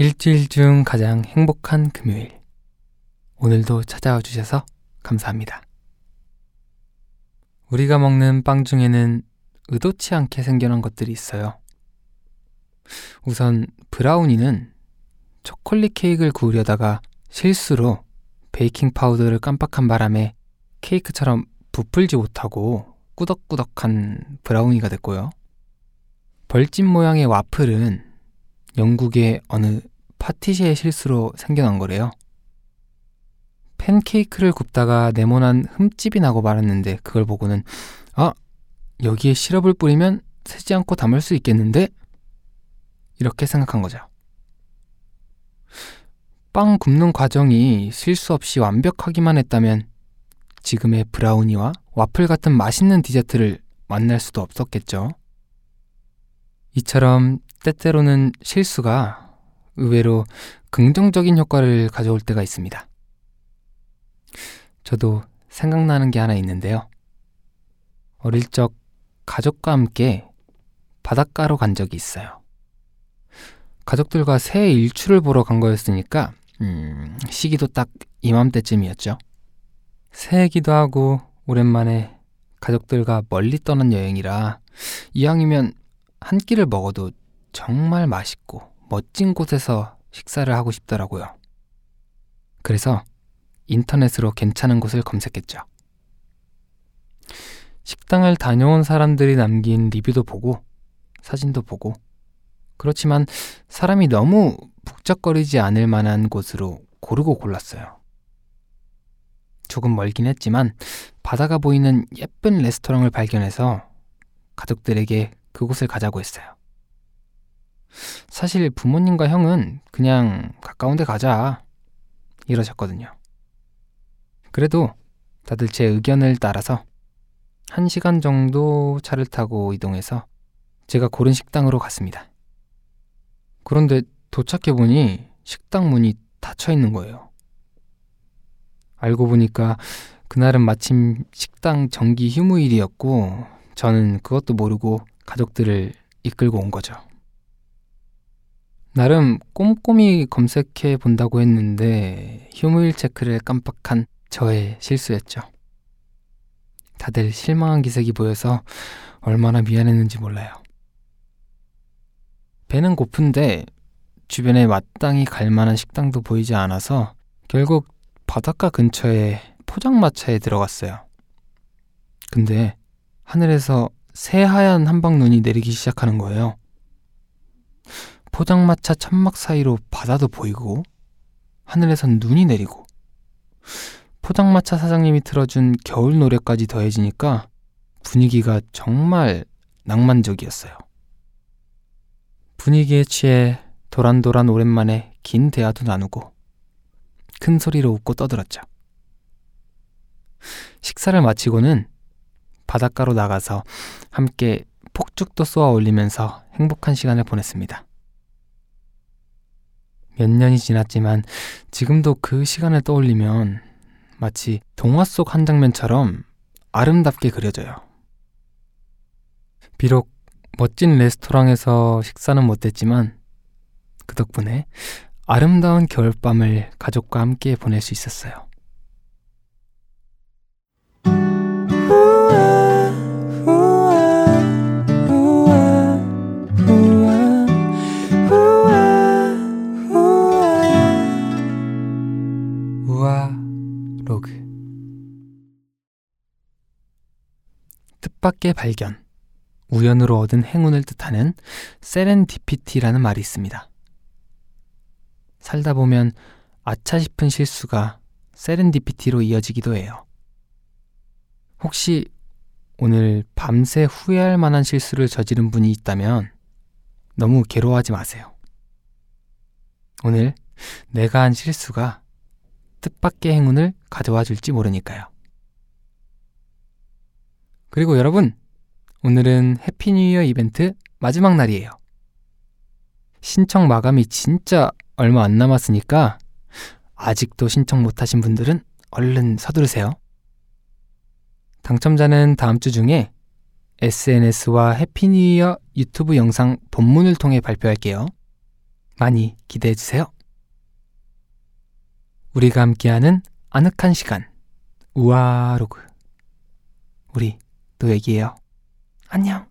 일주일 중 가장 행복한 금요일. 오늘도 찾아와 주셔서 감사합니다. 우리가 먹는 빵 중에는 의도치 않게 생겨난 것들이 있어요. 우선 브라우니는 초콜릿 케이크를 구우려다가 실수로 베이킹 파우더를 깜빡한 바람에 케이크처럼 부풀지 못하고 꾸덕꾸덕한 브라우니가 됐고요. 벌집 모양의 와플은 영국의 어느 파티시의 실수로 생겨난 거래요. 팬케이크를 굽다가 네모난 흠집이 나고 말았는데 그걸 보고는 아 여기에 시럽을 뿌리면 새지 않고 담을 수 있겠는데 이렇게 생각한 거죠. 빵 굽는 과정이 실수 없이 완벽하기만 했다면 지금의 브라우니와 와플 같은 맛있는 디저트를 만날 수도 없었겠죠. 이처럼 때때로는 실수가 의외로 긍정적인 효과를 가져올 때가 있습니다. 저도 생각나는 게 하나 있는데요. 어릴 적 가족과 함께 바닷가로 간 적이 있어요. 가족들과 새 일출을 보러 간 거였으니까 음, 시기도 딱 이맘때쯤이었죠. 새해기도 하고 오랜만에 가족들과 멀리 떠난 여행이라 이왕이면 한 끼를 먹어도 정말 맛있고 멋진 곳에서 식사를 하고 싶더라고요. 그래서 인터넷으로 괜찮은 곳을 검색했죠. 식당을 다녀온 사람들이 남긴 리뷰도 보고 사진도 보고 그렇지만 사람이 너무 북적거리지 않을 만한 곳으로 고르고 골랐어요. 조금 멀긴 했지만 바다가 보이는 예쁜 레스토랑을 발견해서 가족들에게 그곳을 가자고 했어요. 사실 부모님과 형은 그냥 가까운 데 가자 이러셨거든요. 그래도 다들 제 의견을 따라서 한 시간 정도 차를 타고 이동해서 제가 고른 식당으로 갔습니다. 그런데 도착해보니 식당 문이 닫혀 있는 거예요. 알고 보니까 그날은 마침 식당 정기 휴무일이었고 저는 그것도 모르고 가족들을 이끌고 온 거죠. 나름 꼼꼼히 검색해 본다고 했는데 휴무일 체크를 깜빡한 저의 실수였죠. 다들 실망한 기색이 보여서 얼마나 미안했는지 몰라요. 배는 고픈데 주변에 마땅히 갈 만한 식당도 보이지 않아서 결국 바닷가 근처에 포장마차에 들어갔어요. 근데 하늘에서 새하얀 한방 눈이 내리기 시작하는 거예요. 포장마차 천막 사이로 바다도 보이고 하늘에선 눈이 내리고 포장마차 사장님이 틀어준 겨울 노래까지 더해지니까 분위기가 정말 낭만적이었어요. 분위기에 취해 도란도란 오랜만에 긴 대화도 나누고 큰 소리로 웃고 떠들었죠. 식사를 마치고는 바닷가로 나가서 함께 폭죽도 쏘아 올리면서 행복한 시간을 보냈습니다. 몇 년이 지났지만 지금도 그 시간을 떠올리면 마치 동화 속 한 장면처럼 아름답게 그려져요. 비록 멋진 레스토랑에서 식사는 못했지만 그 덕분에 아름다운 겨울밤을 가족과 함께 보낼 수 있었어요. 뜻밖의 발견, 우연으로 얻은 행운을 뜻하는 세렌디피티라는 말이 있습니다. 살다 보면 아차 싶은 실수가 세렌디피티로 이어지기도 해요. 혹시 오늘 밤새 후회할 만한 실수를 저지른 분이 있다면 너무 괴로워하지 마세요. 오늘 내가 한 실수가 뜻밖의 행운을 가져와 줄지 모르니까요. 그리고 여러분, 오늘은 Happy New Year 이벤트 마지막 날이에요. 신청 마감이 진짜 얼마 안 남았으니까 아직도 신청 못하신 분들은 얼른 서두르세요. 당첨자는 다음 주 중에 SNS와 Happy New Year 유튜브 영상 본문을 통해 발표할게요. 많이 기대해 주세요. 우리가 함께하는 아늑한 시간 우아로그 우리 또 얘기해요. 안녕.